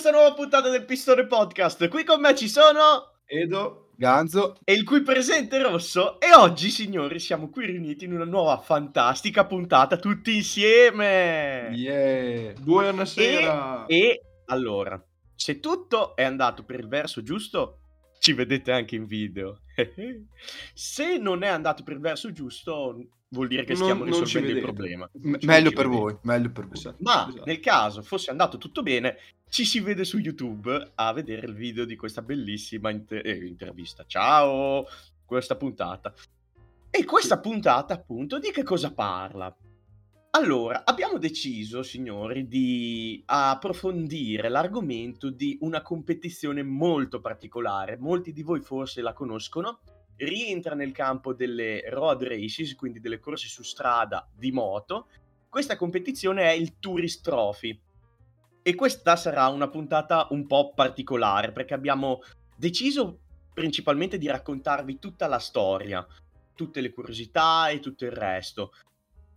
questa nuova puntata del Pistone Podcast. Qui con me ci sono Edo, Ganzo e il cui presente rosso. E oggi, signori, siamo qui riuniti in una nuova fantastica puntata tutti insieme. Yeah. Buonasera. E, e allora, se tutto è andato per il verso giusto, ci vedete anche in video. se non è andato per il verso giusto, vuol dire che stiamo non, risolvendo non il problema. M- meglio per voi, meglio per voi. Ma esatto. nel caso fosse andato tutto bene, ci si vede su YouTube a vedere il video di questa bellissima inter- eh, intervista. Ciao, questa puntata. E questa puntata, appunto, di che cosa parla? Allora, abbiamo deciso, signori, di approfondire l'argomento di una competizione molto particolare. Molti di voi forse la conoscono, rientra nel campo delle road races, quindi delle corse su strada di moto. Questa competizione è il Tourist Trophy. E questa sarà una puntata un po' particolare perché abbiamo deciso principalmente di raccontarvi tutta la storia, tutte le curiosità e tutto il resto.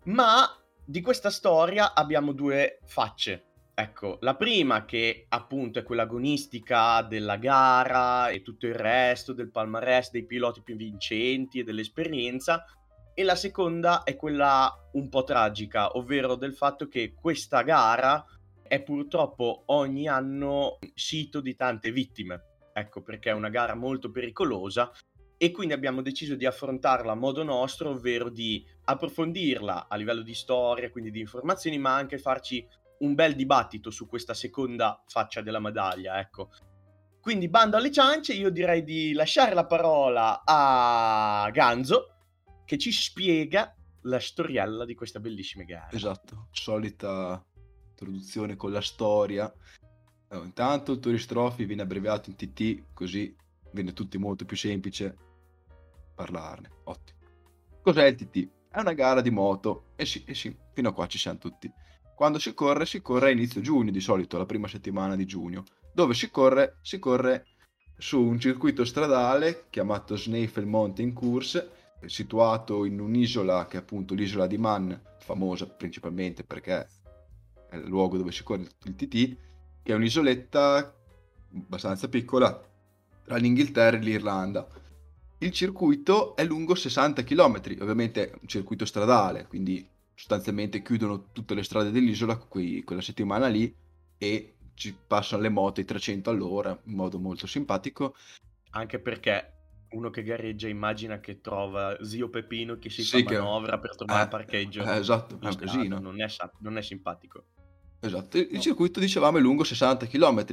Ma di questa storia abbiamo due facce. Ecco, la prima che appunto è quella agonistica della gara e tutto il resto del palmarès dei piloti più vincenti e dell'esperienza e la seconda è quella un po' tragica, ovvero del fatto che questa gara è purtroppo ogni anno sito di tante vittime. Ecco perché è una gara molto pericolosa e quindi abbiamo deciso di affrontarla a modo nostro, ovvero di approfondirla a livello di storia, quindi di informazioni, ma anche farci un bel dibattito su questa seconda faccia della medaglia, ecco. Quindi bando alle ciance, io direi di lasciare la parola a Ganzo che ci spiega la storiella di questa bellissima gara. Esatto, solita introduzione con la storia. Allora, intanto il Tourist Trophy viene abbreviato in TT, così viene tutti molto più semplice parlarne. Ottimo. Cos'è il TT? È una gara di moto e sì, e sì, fino a qua ci siamo tutti. Quando si corre, si corre a inizio giugno, di solito la prima settimana di giugno. Dove si corre? Si corre su un circuito stradale chiamato Schneifel Mountain Course, situato in un'isola che è appunto l'isola di Man, famosa principalmente perché è il luogo dove si corre il TT, che è un'isoletta abbastanza piccola tra l'Inghilterra e l'Irlanda. Il circuito è lungo 60 km, ovviamente è un circuito stradale, quindi sostanzialmente chiudono tutte le strade dell'isola quei, quella settimana lì e ci passano le moto ai 300 all'ora in modo molto simpatico. Anche perché uno che gareggia immagina che trova zio Pepino che si sì, fa manovra per trovare eh, parcheggio. Eh, esatto, è un casino. Non è, non è simpatico. Esatto, il, no. circuito dicevamo è lungo 60 km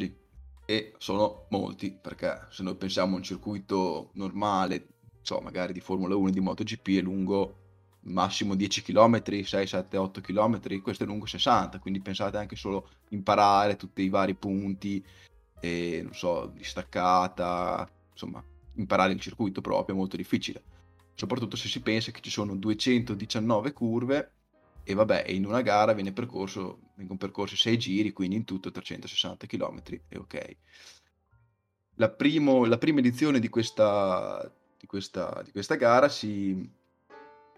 e sono molti perché se noi pensiamo a un circuito normale, so, magari di Formula 1 e di MotoGP è lungo massimo 10 km, 6, 7, 8 km, questo è lungo 60, quindi pensate anche solo imparare tutti i vari punti, e, non so, di staccata, insomma, imparare il circuito proprio è molto difficile. Soprattutto se si pensa che ci sono 219 curve e vabbè, in una gara viene percorso, vengono percorsi 6 giri, quindi in tutto 360 km e ok. La, primo, la prima edizione di questa, di questa, di questa gara si,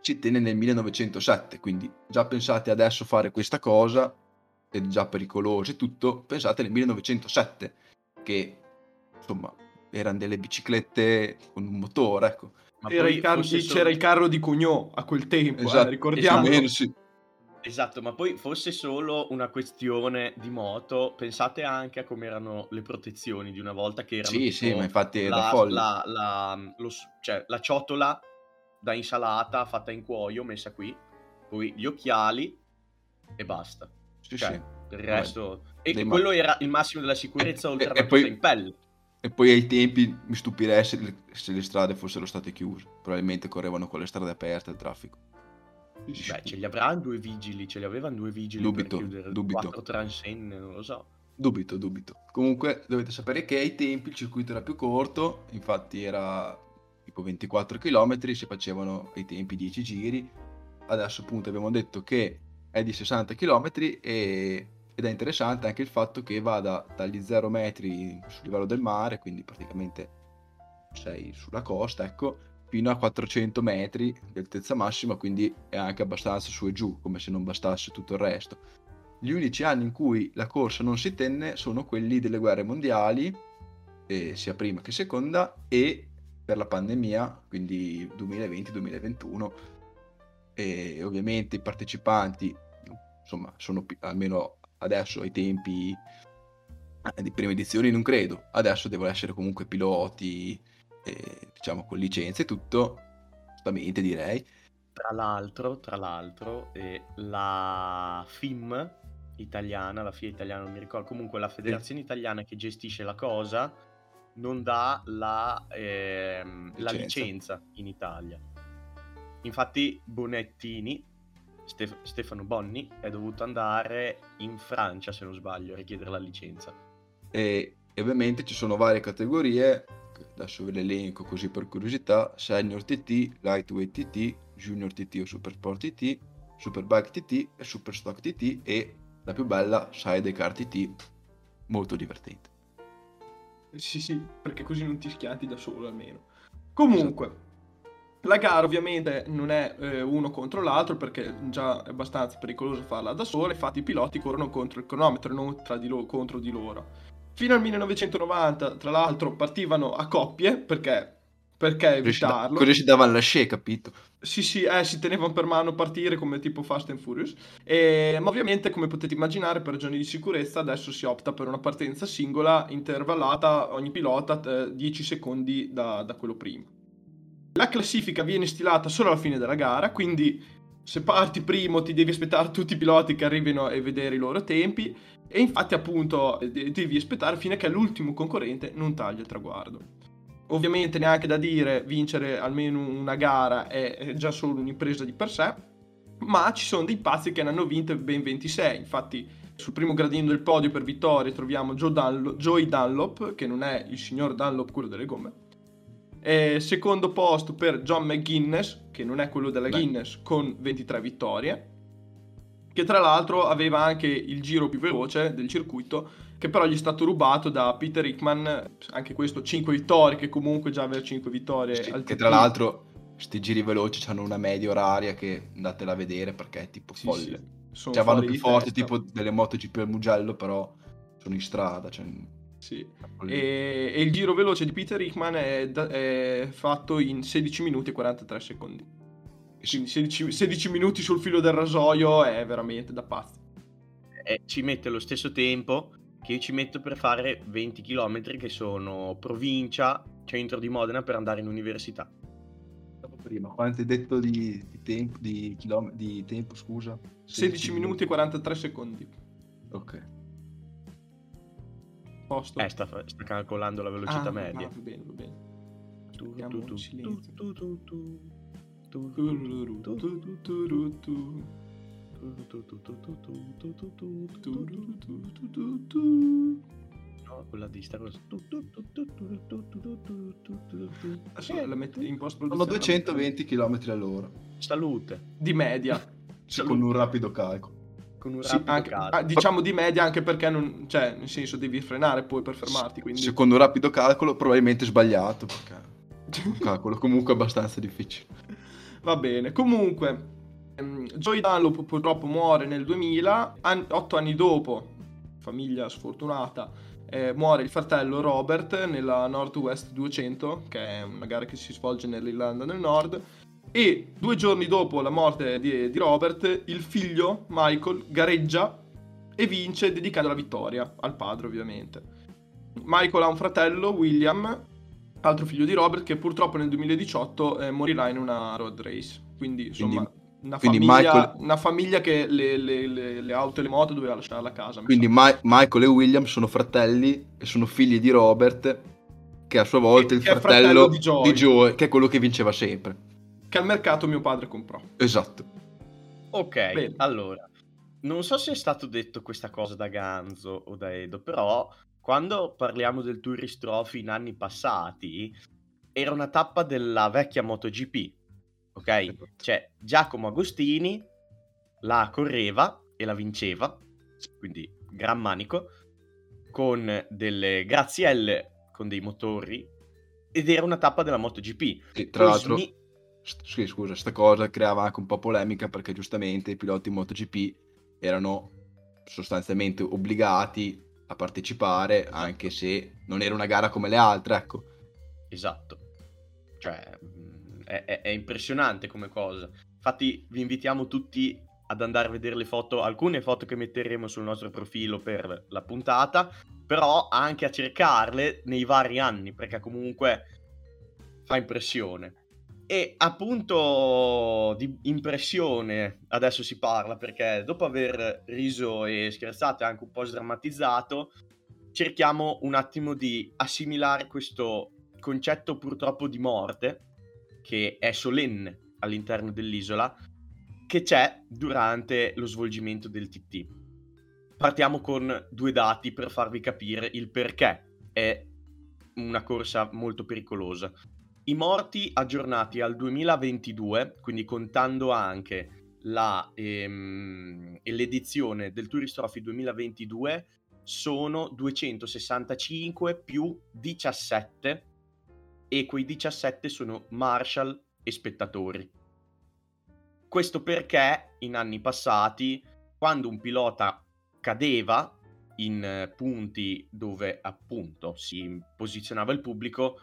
si tenne nel 1907, quindi già pensate adesso fare questa cosa, è già pericoloso e tutto, pensate nel 1907, che insomma erano delle biciclette con un motore, ecco. Era il carro, solo... C'era il carro di Cugnò a quel tempo, eh, esatto, eh, ricordiamo. Esatto, sì. Esatto, ma poi fosse solo una questione di moto, pensate anche a come erano le protezioni di una volta che erano... Sì, sì, ma infatti la, la, la, lo, cioè, la ciotola da insalata fatta in cuoio, messa qui, poi gli occhiali e basta. Sì, cioè, sì. Il resto... E Dei quello ma... era il massimo della sicurezza e, oltre alla poi... in pelle. E poi ai tempi mi stupirei se le, se le, strade fossero state chiuse. Probabilmente correvano con le strade aperte il traffico. Beh, ce li avranno due vigili, ce li avevano due vigili dubito, per chiudere dubito. quattro transenne, non lo so. Dubito, dubito. Comunque dovete sapere che ai tempi il circuito era più corto, infatti era tipo 24 km, si facevano ai tempi 10 giri, adesso appunto abbiamo detto che è di 60 km e, ed è interessante anche il fatto che vada dagli 0 metri sul livello del mare, quindi praticamente sei sulla costa, ecco, fino a 400 metri di altezza massima, quindi è anche abbastanza su e giù, come se non bastasse tutto il resto. gli unici anni in cui la corsa non si tenne sono quelli delle guerre mondiali, eh, sia prima che seconda, e per la pandemia, quindi 2020-2021. E ovviamente i partecipanti, insomma, sono almeno adesso ai tempi eh, di prime edizioni non credo, adesso devono essere comunque piloti, eh, diciamo con licenze e tutto, giustamente direi. Tra l'altro, tra l'altro, eh, la FIM italiana, la FIA italiana, non mi ricordo, comunque la federazione italiana che gestisce la cosa non dà la, ehm, licenza. la licenza in Italia. Infatti Bonettini, Stef- Stefano Bonni, è dovuto andare in Francia, se non sbaglio, a richiedere la licenza. E, e ovviamente ci sono varie categorie, adesso ve le elenco così per curiosità, Senior TT, Lightweight TT, Junior TT o Super Sport TT, Superbike TT e Super Stock TT e la più bella Sidecar TT, molto divertente. Sì, sì, perché così non ti schianti da solo almeno. Comunque, esatto. la gara ovviamente non è eh, uno contro l'altro perché già è abbastanza pericoloso farla da sola, infatti i piloti corrono contro il cronometro, non tra di loro, contro di loro. Fino al 1990, tra l'altro, partivano a coppie perché perché evitarlo? Così si davano la scie, capito? Sì, sì, eh, si tenevano per mano partire come tipo Fast and Furious. E, ma ovviamente, come potete immaginare, per ragioni di sicurezza, adesso si opta per una partenza singola, intervallata, ogni pilota eh, 10 secondi da, da quello prima. La classifica viene stilata solo alla fine della gara, quindi se parti primo ti devi aspettare tutti i piloti che arrivino e vedere i loro tempi e infatti appunto devi aspettare fino a che l'ultimo concorrente non taglia il traguardo. Ovviamente neanche da dire vincere almeno una gara è già solo un'impresa di per sé, ma ci sono dei pazzi che ne hanno vinte ben 26. Infatti sul primo gradino del podio per vittorie troviamo Joe Dunlop, Joey Dunlop, che non è il signor Dunlop, quello delle gomme. E secondo posto per John McGuinness, che non è quello della Beh. Guinness, con 23 vittorie. Che tra l'altro aveva anche il giro più veloce del circuito che però gli è stato rubato da Peter Hickman, anche questo 5 vittorie, che comunque già aveva 5 vittorie. Sì, che tra l'altro questi giri veloci hanno una media oraria che andatela a vedere perché è tipo sì, folle. Sì, cioè vanno più forti tipo delle MotoGP al Mugello, però sono in strada. Cioè... Sì. E, e, il giro veloce di Peter Hickman è, è, fatto in 16 minuti e 43 secondi. Quindi 16, 16 minuti sul filo del rasoio è veramente da pazzi. E ci mette lo stesso tempo che io ci metto per fare 20 km che sono provincia, centro di Modena per andare in università. Prima, quanto hai detto di, di, tempo, di, chilometri, di tempo, scusa? 16, 16 minuti e 43 secondi. Ok. Posto. Eh, sta, sta calcolando la velocità ah, media. Ah, va bene, va bene. Tu, No, quella di Star Wars. Adesso la metti in post Sono 220 km all'ora. Salute. Di media. Sì, con un rapido calcolo. Con un rapido anche, calcolo. Ah, diciamo di media anche perché non, cioè, nel senso devi frenare poi per fermarti. Quindi... Secondo un rapido calcolo probabilmente sbagliato perché un calcolo comunque abbastanza difficile. Va bene, comunque Ehm, Joy Dunlop purtroppo muore nel 2000, an- otto anni dopo, famiglia sfortunata, eh, muore il fratello Robert nella Northwest 200, che è una gara che si svolge nell'Irlanda del Nord, e due giorni dopo la morte di, di Robert, il figlio Michael gareggia e vince dedicando la vittoria al padre ovviamente. Michael ha un fratello, William, altro figlio di Robert, che purtroppo nel 2018 eh, morirà in una road race. Quindi, insomma, Quindi una famiglia, Michael... una famiglia, che le, le, le, le, auto e le moto doveva lasciare la casa. Quindi Ma- Michael e William sono fratelli e sono figli di Robert, che a sua volta è il fratello, fratello di, Joey. di, Joey. che è quello che vinceva sempre. Che al mercato mio padre comprò. Esatto. Ok, Bene. allora, non so se è stato detto questa cosa da Ganzo o da Edo, però quando parliamo del Tourist Trophy in anni passati, era una tappa della vecchia MotoGP, ok? Esatto. Cioè, Giacomo Agostini la correva e la vinceva, quindi gran manico, con delle grazielle con dei motori ed era una tappa della MotoGP. E tra l'altro, smi... sì, scusa, sta cosa creava anche un po' polemica perché giustamente i piloti MotoGP erano sostanzialmente obbligati a partecipare, anche se non era una gara come le altre, ecco. Esatto. Cioè, mh, è, è- è impressionante come cosa. Infatti vi invitiamo tutti ad andare a vedere le foto, alcune foto che metteremo sul nostro profilo per la puntata, però anche a cercarle nei vari anni, perché comunque fa impressione. E appunto di impressione adesso si parla, perché dopo aver riso e scherzato e anche un po' sdrammatizzato, cerchiamo un attimo di assimilare questo concetto purtroppo di morte, che è solenne all'interno dell'isola, che c'è durante lo svolgimento del TT. Partiamo con due dati per farvi capire il perché è una corsa molto pericolosa. I morti aggiornati al 2022, quindi contando anche la, ehm, l'edizione del Tourist Trophy 2022, sono 265 più 17 e quei 17 sono marshal e spettatori. Questo perché in anni passati, quando un pilota cadeva in eh, punti dove appunto si posizionava il pubblico,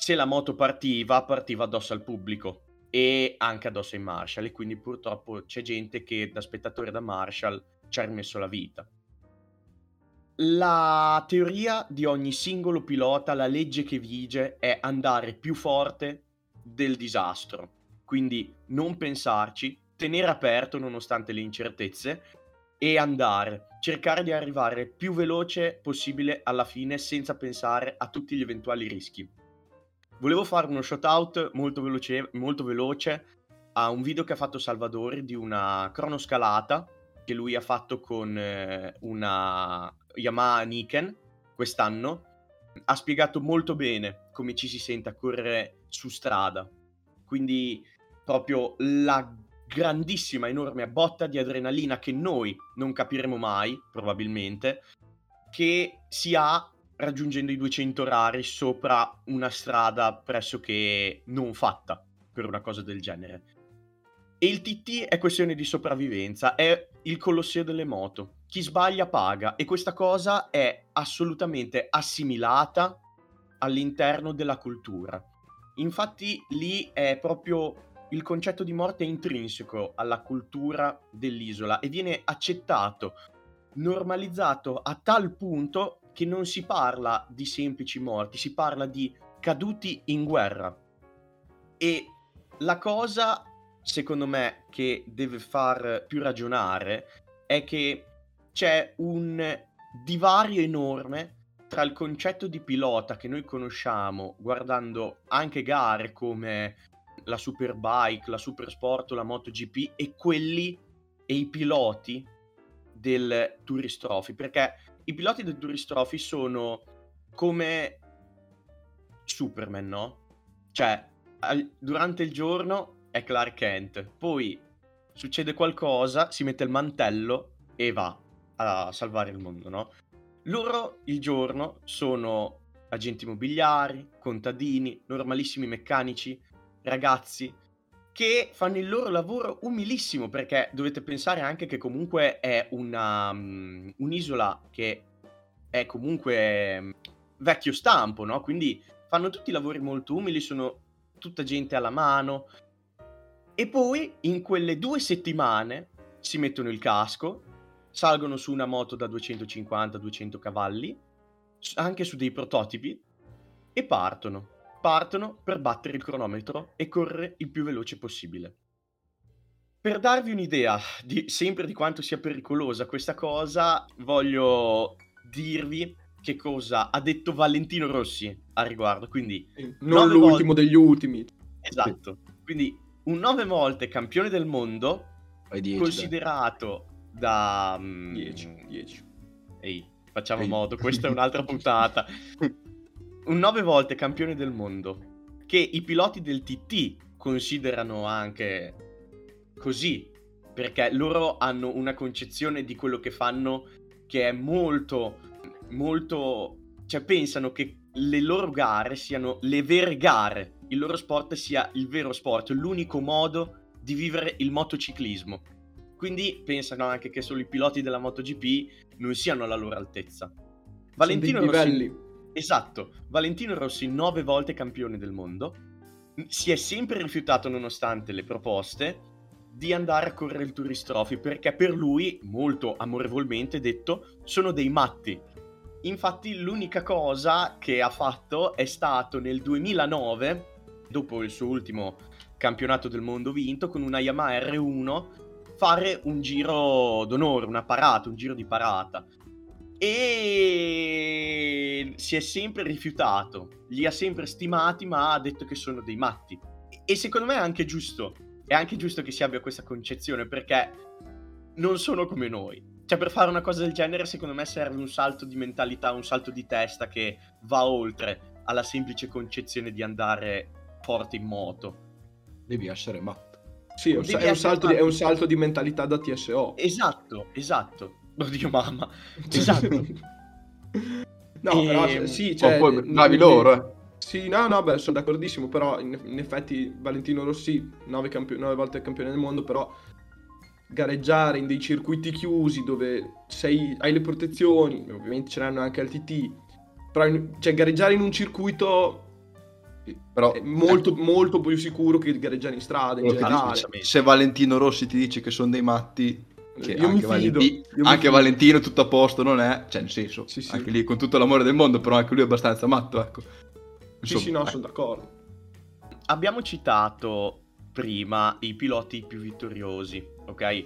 se la moto partiva, partiva addosso al pubblico e anche addosso ai Marshall e quindi purtroppo c'è gente che da spettatore da Marshall ci ha rimesso la vita. La teoria di ogni singolo pilota, la legge che vige è andare più forte del disastro. Quindi non pensarci, tenere aperto nonostante le incertezze e andare, cercare di arrivare più veloce possibile alla fine senza pensare a tutti gli eventuali rischi. Volevo fare uno shout out molto veloce, molto veloce a un video che ha fatto Salvadori di una cronoscalata che lui ha fatto con eh, una Yamaha Niken quest'anno. Ha spiegato molto bene come ci si sente a correre su strada. Quindi proprio la grandissima, enorme botta di adrenalina che noi non capiremo mai, probabilmente, che si ha raggiungendo i 200 rari sopra una strada pressoché non fatta per una cosa del genere. E il TT è questione di sopravvivenza, è il colosseo delle moto. Chi sbaglia paga e questa cosa è assolutamente assimilata all'interno della cultura. Infatti lì è proprio il concetto di morte intrinseco alla cultura dell'isola e viene accettato, normalizzato a tal punto che non si parla di semplici morti, si parla di caduti in guerra. E la cosa, secondo me, che deve far più ragionare è che c'è un divario enorme tra il concetto di pilota che noi conosciamo guardando anche gare come la Superbike, la Supersport o la MotoGP e quelli e i piloti del Tourist Trophy perché i piloti del Tourist sono come Superman, no? Cioè, al- durante il giorno è Clark Kent, poi succede qualcosa, si mette il mantello e va a salvare il mondo, no? Loro il giorno sono agenti immobiliari, contadini, normalissimi meccanici, ragazzi che fanno il loro lavoro umilissimo perché dovete pensare anche che comunque è una, um, un'isola che è comunque um, vecchio stampo, no? Quindi fanno tutti i lavori molto umili, sono tutta gente alla mano. E poi in quelle due settimane si mettono il casco, salgono su una moto da 250-200 cavalli, anche su dei prototipi, e partono partono per battere il cronometro e correre il più veloce possibile. Per darvi un'idea di, sempre di quanto sia pericolosa questa cosa, voglio dirvi che cosa ha detto Valentino Rossi a riguardo. Quindi, non l'ultimo volte... degli ultimi. Esatto. Quindi, un nove volte campione del mondo, dieci, considerato da... 10. Um, 10. Ehi, facciamo Ehi. modo, questa è un'altra puntata. un nove volte campione del mondo, che i piloti del TT considerano anche così, perché loro hanno una concezione di quello che fanno che è molto, molto... cioè pensano che le loro gare siano le vere gare, il loro sport sia il vero sport, l'unico modo di vivere il motociclismo. Quindi pensano anche che solo i piloti della MotoGP non siano alla loro altezza. Valentino Rossi. Esatto, Valentino Rossi nove volte campione del mondo, si è sempre rifiutato nonostante le proposte di andare a correre il Tourist Trophy perché per lui, molto amorevolmente detto, sono dei matti. Infatti l'unica cosa che ha fatto è stato nel 2009, dopo il suo ultimo campionato del mondo vinto, con una Yamaha R1, fare un giro d'onore, una parata, un giro di parata. E si è sempre rifiutato, li ha sempre stimati, ma ha detto che sono dei matti. E secondo me è anche giusto, è anche giusto che si abbia questa concezione perché non sono come noi. Cioè, per fare una cosa del genere, secondo me serve un salto di mentalità, un salto di testa che va oltre alla semplice concezione di andare forte in moto. Devi essere matto. Sì, è un, Devi sa- è un essere salto di, è un salto di mentalità da TSO. Esatto, esatto. Oddio, mamma. Esatto. no, E- però sì, Oh, cioè, poi n- bravi loro, eh. Sì, no, no, beh, sono d'accordissimo, però in, in effetti Valentino Rossi, nove, campio- nove volte campione del mondo, però gareggiare in dei circuiti chiusi dove sei, hai le protezioni, ovviamente ce l'hanno anche al TT, però in- cioè, gareggiare in un circuito Sì, Però è molto, molto più sicuro che gareggiare in strada in generale. se Valentino Rossi ti dice che sono dei matti, che Io mi anche, fido, Valenti- io mi anche fido. Valentino tutto a posto non è, cioè nel senso, Sì, sì. anche lì con tutto l'amore del mondo, però anche lui è abbastanza matto, ecco. Sì, sì, no, eh, sono d'accordo. Abbiamo citato prima i piloti più vittoriosi, ok?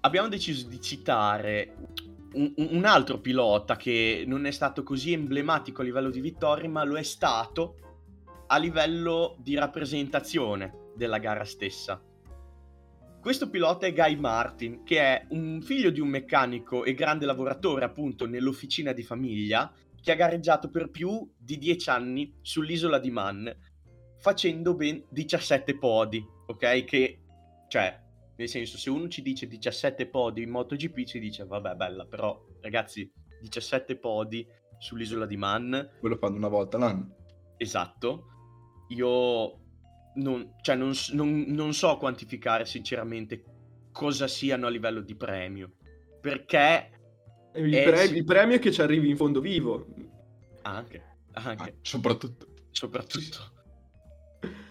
Abbiamo deciso di citare un, un altro pilota che non è stato così emblematico a livello di vittorie, ma lo è stato a livello di rappresentazione della gara stessa. Questo pilota è Guy Martin, che è un figlio di un meccanico e grande lavoratore appunto nell'officina di famiglia, che ha gareggiato per più di 10 anni sull'isola di Man, facendo ben 17 podi, ok? Che, cioè, nel senso, se uno ci dice 17 podi in MotoGP, ci dice, vabbè, bella, però, ragazzi, 17 podi sull'isola di Man, Quello fanno una volta l'anno. esatto, io non, cioè, non, non- non so quantificare sinceramente cosa siano a livello di premio, perché Il, Eh, pre- sì. il premio è che ci arrivi in fondo vivo. anche, anche, Ah, soprattutto. soprattutto.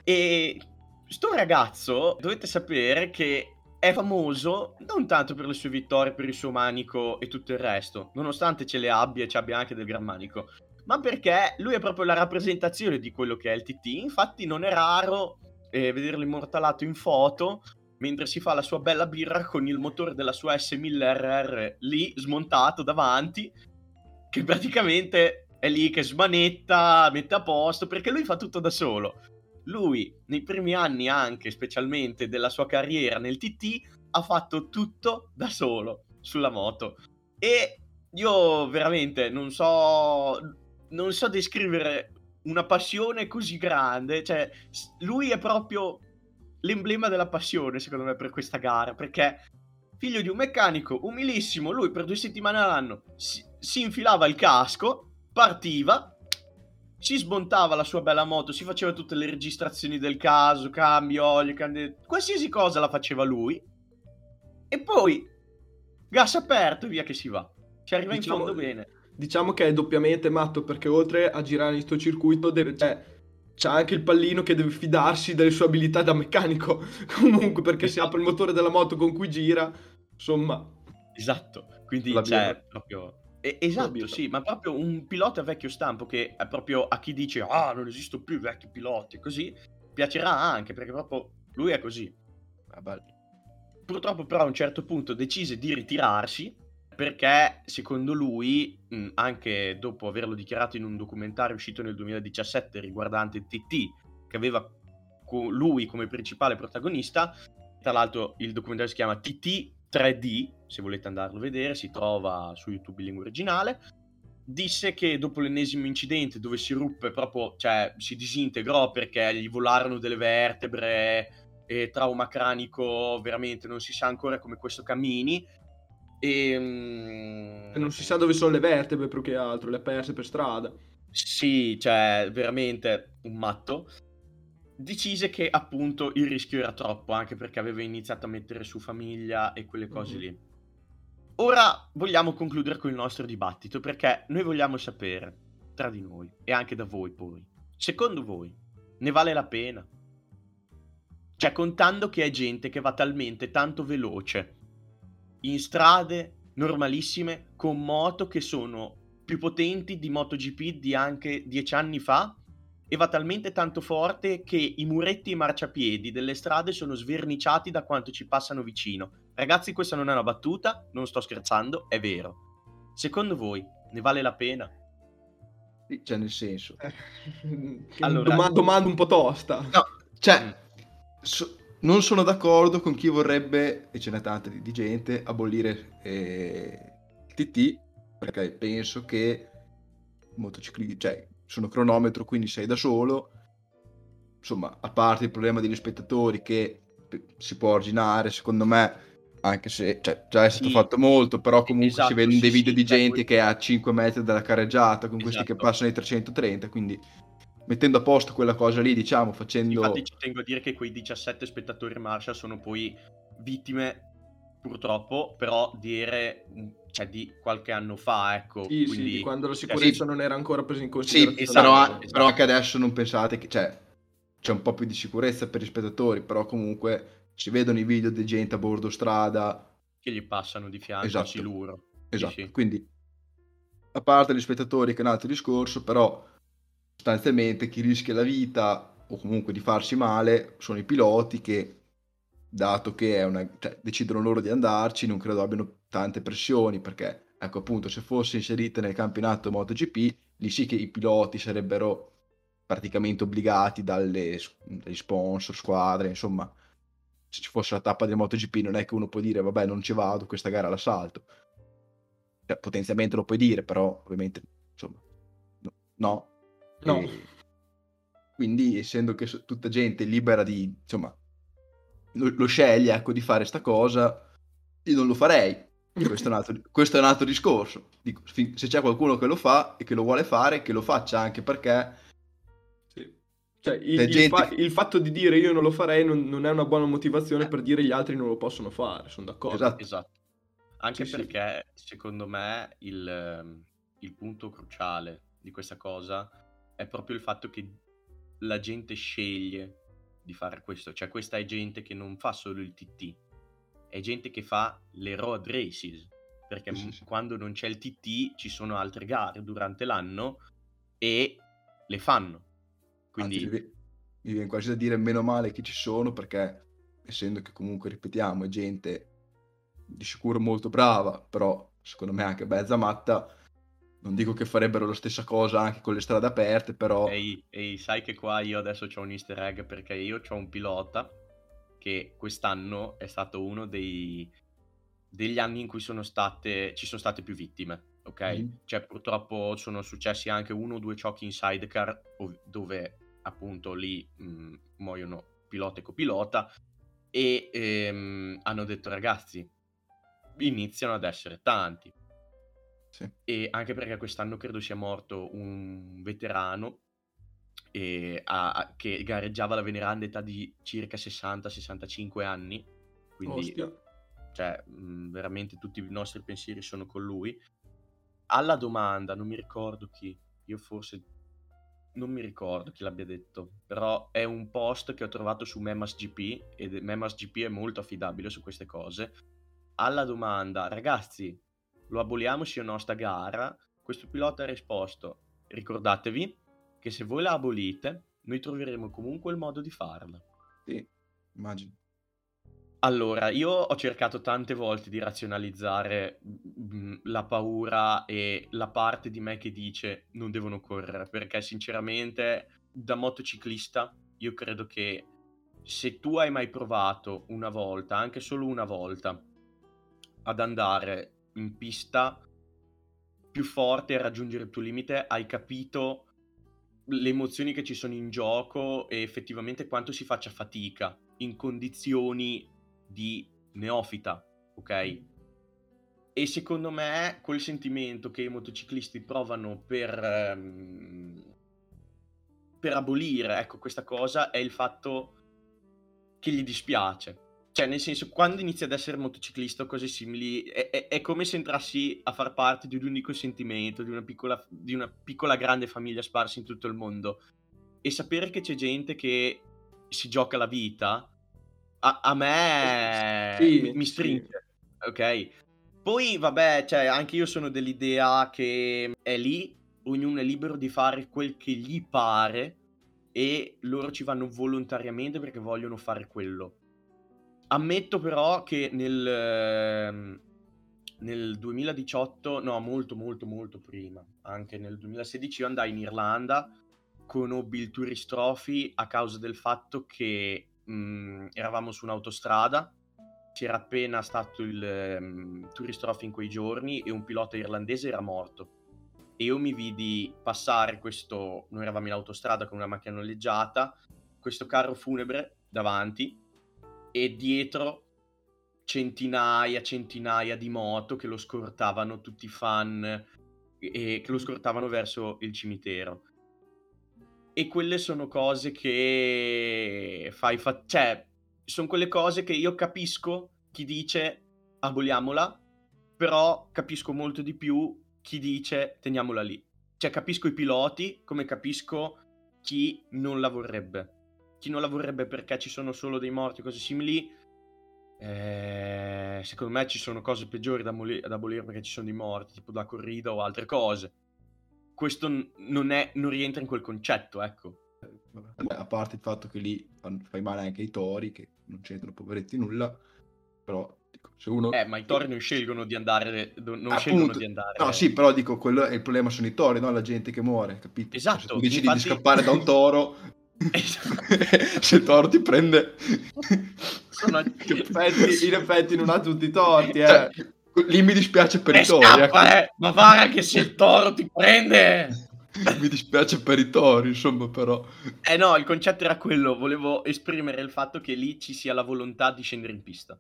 E sto ragazzo, dovete sapere che è famoso non tanto per le sue vittorie, per il suo manico e tutto il resto, nonostante ce le abbia e ci abbia anche del gran manico, ma perché lui è proprio la rappresentazione di quello che è il TT. Infatti non è raro eh, vederlo immortalato in foto mentre si fa la sua bella birra con il motore della sua S1000 RR lì smontato davanti, che praticamente è lì che smanetta, mette a posto, perché lui fa tutto da solo. Lui, nei primi anni anche, specialmente della sua carriera nel TT, ha fatto tutto da solo sulla moto. E io veramente non so, non so descrivere una passione così grande. Cioè, lui è proprio l'emblema della passione, secondo me, per questa gara, perché figlio di un meccanico umilissimo, lui per due settimane all'anno si, si infilava il casco, partiva, si smontava la sua bella moto, si faceva tutte le registrazioni del caso, cambio, olio, cambio, qualsiasi cosa la faceva lui. E poi gas aperto e via che si va. Ci arriva Diciamo- in fondo bene. Diciamo che è doppiamente matto perché oltre a girare in sto circuito deve, cioè, c'ha anche il pallino che deve fidarsi delle sue abilità da meccanico. Comunque perché se apre il motore della moto con cui gira, insomma, Esatto, quindi La c'è birra. proprio... e- esatto, sì, ma proprio un pilota vecchio stampo che è proprio a chi dice ah, non esistono più vecchi piloti, così, piacerà anche, perché proprio lui è così. Vabbè. Purtroppo però a un certo punto decise di ritirarsi perché secondo lui, anche dopo averlo dichiarato in un documentario uscito nel 2017 riguardante TT, che aveva lui come principale protagonista, tra l'altro il documentario si chiama TT 3D, se volete andarlo a vedere, si trova su YouTube in lingua originale, disse che dopo l'ennesimo incidente dove si ruppe proprio, cioè si disintegrò perché gli volarono delle vertebre, trauma cranico veramente non si sa ancora come questo cammini e mm, non si sa dove sono le vertebre più che altro, le ha perse per strada. sì cioè veramente un matto decise che appunto il rischio era troppo, anche perché aveva iniziato a mettere su famiglia e quelle cose Mhm. lì. Ora vogliamo concludere con il nostro dibattito perché noi vogliamo sapere tra di noi e anche da voi poi. Secondo voi ne vale la pena? Cioè contando che è gente che va talmente tanto veloce in strade normalissime con moto che sono più potenti di MotoGP di anche dieci anni fa e va talmente tanto forte che i muretti e i marciapiedi delle strade sono sverniciati da quanto ci passano vicino. Ragazzi, questa non è una battuta, non sto scherzando, è vero. Secondo voi ne vale la pena? Sì, Cioè, nel senso... Che Allora- doma- domanda un po' tosta. No, cioè, Mm. so- non sono d'accordo con chi vorrebbe, e ce n'è tanta di, di gente, abolire eh, il TT, perché penso che motociclisti, cioè, sono cronometro, quindi sei da solo. Insomma, a parte il problema degli spettatori che si può arginare, secondo me, anche se cioè, già è stato Sì. fatto molto, però comunque Esatto, si vedono dei video sì, di cioè, gente que- che è a 5 metri dalla carreggiata, con questi che Esatto. passano i 330, quindi mettendo a posto quella cosa lì, diciamo, facendo... Infatti ci tengo a dire che quei 17 spettatori Marshall sono poi vittime purtroppo, però di ere, cioè di qualche anno fa, ecco. Sì, sì, quindi, di quando la cioè, sicurezza sì. non era ancora presa in Sì, considerazione. esatto, però, esatto. però anche adesso non pensate che cioè, c'è un po' più di sicurezza per gli spettatori, però comunque si vedono i video di gente a bordo strada. che gli passano di fianco Esatto. a siluro. Sì, Esatto. sì. Quindi, a parte gli spettatori, che è un altro discorso, però sostanzialmente chi rischia la vita o comunque di farsi male sono i piloti che, dato che è una, cioè, decidono loro di andarci, non credo abbiano tante pressioni perché, ecco appunto, se fosse inserita nel campionato MotoGP, lì sì che i piloti sarebbero praticamente obbligati dalle, dagli sponsor, squadre, insomma, se ci fosse la tappa del MotoGP non è che uno può dire vabbè non ci vado, questa gara la salto. Cioè, potenzialmente lo puoi dire, però ovviamente, insomma, no. No. E quindi, essendo che tutta gente libera di, insomma, lo, lo sceglie, ecco, di fare sta cosa, io non lo farei. Questo è un altro, questo è un altro discorso. Dico, se c'è qualcuno che lo fa e che lo vuole fare, che lo faccia anche perché Sì. Cioè, il, C'è il gente- fa- il fatto di dire io non lo farei non, non è una buona motivazione per dire gli altri non lo possono fare, sono d'accordo. Esatto. Esatto. Anche Sì, sì. perché, secondo me, il, ehm, il punto cruciale di questa cosa è proprio il fatto che la gente sceglie di fare questo. Cioè, questa è gente che non fa solo il TT, è gente che fa le road races. Perché Sì, sì, quando non c'è il TT ci sono altre gare durante l'anno e le fanno. Quindi, Anzi, mi viene quasi da dire meno male che ci sono perché essendo che comunque ripetiamo è gente di sicuro molto brava però secondo me anche mezza matta non dico che farebbero la stessa cosa anche con le strade aperte però Ehi, ehi, sai che qua io adesso ho un easter egg perché io ho un pilota che quest'anno è stato uno dei, degli anni in cui sono state, ci sono state più vittime, ok? Mhm. Cioè purtroppo sono successi anche uno o due ciocchi in sidecar ov- dove appunto lì mh, muoiono pilota e copilota e ehm, hanno detto ragazzi iniziano ad essere tanti sì. e anche perché quest'anno credo sia morto un veterano e a- a- che gareggiava alla veneranda età di circa 60-65 anni, quindi cioè, mh, veramente tutti i nostri pensieri sono con lui. Alla domanda, non mi ricordo chi, io forse non mi ricordo chi l'abbia detto, però è un post che ho trovato su Memas GP ed Memas GP è molto affidabile su queste cose. Alla domanda, ragazzi, lo aboliamo sì o no sta gara? Questo pilota ha risposto, ricordatevi che se voi la abolite, noi troveremo comunque il modo di farla. sì, immagino Allora, io ho cercato tante volte di razionalizzare mm, la paura e la parte di me che dice non devono correre, perché sinceramente da motociclista io credo che se tu hai mai provato una volta, anche solo una volta, ad andare in pista più forte e raggiungere il tuo limite, hai capito le emozioni che ci sono in gioco e effettivamente quanto si faccia fatica in condizioni di neofita, ok? E secondo me quel sentimento che i motociclisti provano per, ehm, per abolire ecco, questa cosa è il fatto che gli dispiace. Cioè, nel senso, quando inizi ad essere motociclista o cose simili, è, è, è, come se entrassi a far parte di un unico sentimento, di una, piccola, di una piccola grande famiglia sparsa in tutto il mondo. E sapere che c'è gente che si gioca la vita, a, a me sì, mi, mi stringe, sì. ok? Poi, vabbè, cioè, anche io sono dell'idea che è lì, ognuno è libero di fare quel che gli pare e loro ci vanno volontariamente perché vogliono fare quello. Ammetto però che nel, ehm, nel 2018, no, molto, molto, molto prima, anche nel 2016 io andai in Irlanda, conobbi il Tourist Trophy a causa del fatto che mh, mhmm, eravamo su un'autostrada, c'era appena stato il um, Tourist Trophy in quei giorni e un pilota irlandese era morto. E io mi vidi passare questo, noi eravamo in autostrada con una macchina noleggiata, questo carro funebre davanti e dietro centinaia, centinaia di moto che lo scortavano, tutti i fan, e che lo scortavano verso il cimitero. E quelle sono cose che fai, fa- cioè, sono quelle cose che io capisco chi dice aboliamola, però capisco molto di più chi dice teniamola lì. Cioè, capisco i piloti come capisco chi non la vorrebbe. Chi non la vorrebbe perché ci sono solo dei morti o cose simili. Eh, secondo me ci sono cose peggiori da, moli- da abolire perché ci sono dei morti, tipo da corrida o altre cose questo non, è, non rientra in quel concetto, ecco. Vabbè, a parte il fatto che lì fai male anche ai tori, che non c'entrano poveretti nulla, però dico, se uno... Eh, ma i tori non scelgono di andare, non Appunto, scelgono di andare... No, sì, però dico, quello è il problema sono i tori, no? La gente che muore, capito? Esatto. Se tu decidi infatti... di scappare da un toro, se il toro ti prende... Sono... in, effetti, in effetti non ha tutti i torti, eh. Cioè, Lì mi dispiace per e i tori. Scappa, eh. Ma guarda che se il toro ti prende... mi dispiace per i tori, insomma, però. Eh no, il concetto era quello, volevo esprimere il fatto che lì ci sia la volontà di scendere in pista.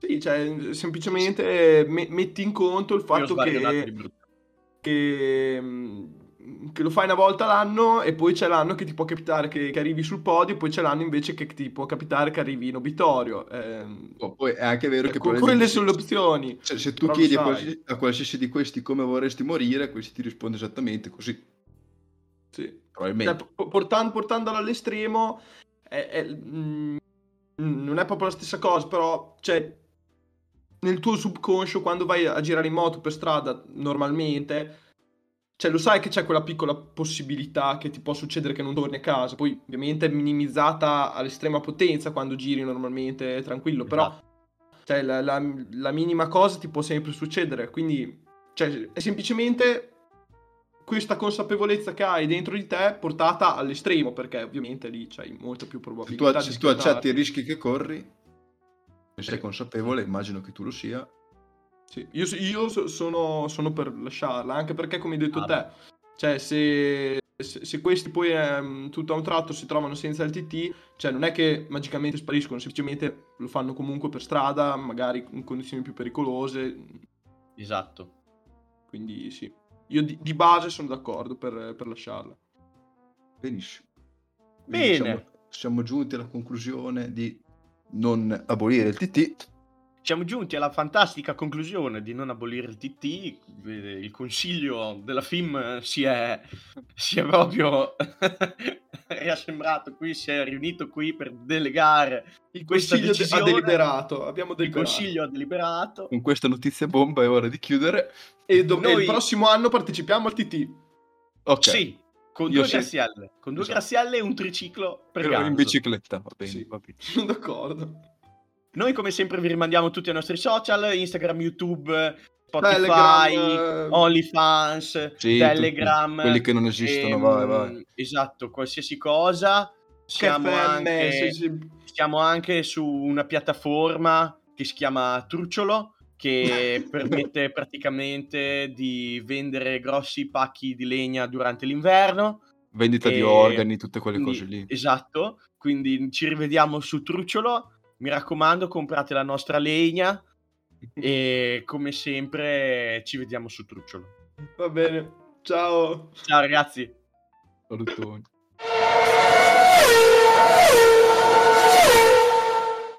Sì, cioè, semplicemente me- metti in conto il fatto che... che che lo fai una volta l'anno e poi c'è l'anno che ti può capitare che, che arrivi sul podio, poi c'è l'anno invece che ti può capitare che arrivi in obitorio. Eh, oh, poi è anche vero che quelle sono le opzioni. Cioè, se tu chiedi a qualsiasi, a qualsiasi, di questi come vorresti morire, questi ti risponde esattamente così. Sì. Probabilmente. Cioè, portando, portandolo all'estremo, è, è, mh, mm, non è proprio la stessa cosa, però cioè, nel tuo subconscio, quando vai a girare in moto per strada normalmente cioè, lo sai che c'è quella piccola possibilità che ti può succedere che non torni a casa. Poi, ovviamente, è minimizzata all'estrema potenza quando giri normalmente tranquillo. Però, esatto. cioè, la, la, la, minima cosa ti può sempre succedere. Quindi, cioè, è semplicemente questa consapevolezza che hai dentro di te portata all'estremo. Perché, ovviamente, lì c'hai molta più probabilità. Se tu, se tu accetti i rischi che corri, e sei consapevole, immagino che tu lo sia sì, io, io sono, sono, per lasciarla, anche perché come hai detto ah, te, cioè se, se, se, questi poi ehm, tutto a un tratto si trovano senza il TT, cioè non è che magicamente spariscono, semplicemente lo fanno comunque per strada, magari in condizioni più pericolose. Esatto. Quindi sì, io di, di base sono d'accordo per, per lasciarla. Benissimo. Bene. Siamo, siamo giunti alla conclusione di non abolire il TT siamo giunti alla fantastica conclusione di non abolire il TT. Il consiglio della FIM si è, si è proprio riassembrato qui, si è riunito qui per delegare il consiglio ha deliberato. Abbiamo deliberato. Il consiglio ha deliberato. Con questa notizia bomba è ora di chiudere. E, do- Noi... il prossimo anno partecipiamo al TT. Ok. Sì. Con due, grazielle, con due esatto. grazielle e un triciclo per Però in bicicletta, va bene, sì. va bene. Sono d'accordo. Noi come sempre vi rimandiamo tutti ai nostri social, Instagram, YouTube, Spotify, Telegram, OnlyFans, sì, Telegram. Tutti. Quelli che non esistono, ehm, vai, vai. Esatto, qualsiasi cosa. Siamo anche, siamo anche su una piattaforma che si chiama Trucciolo, che permette praticamente di vendere grossi pacchi di legna durante l'inverno. Vendita e... di organi, tutte quelle quindi, cose lì. Esatto, quindi ci rivediamo su Trucciolo mi raccomando, comprate la nostra legna e come sempre ci vediamo su Trucciolo. Va bene, ciao. Ciao ragazzi. Salutoni.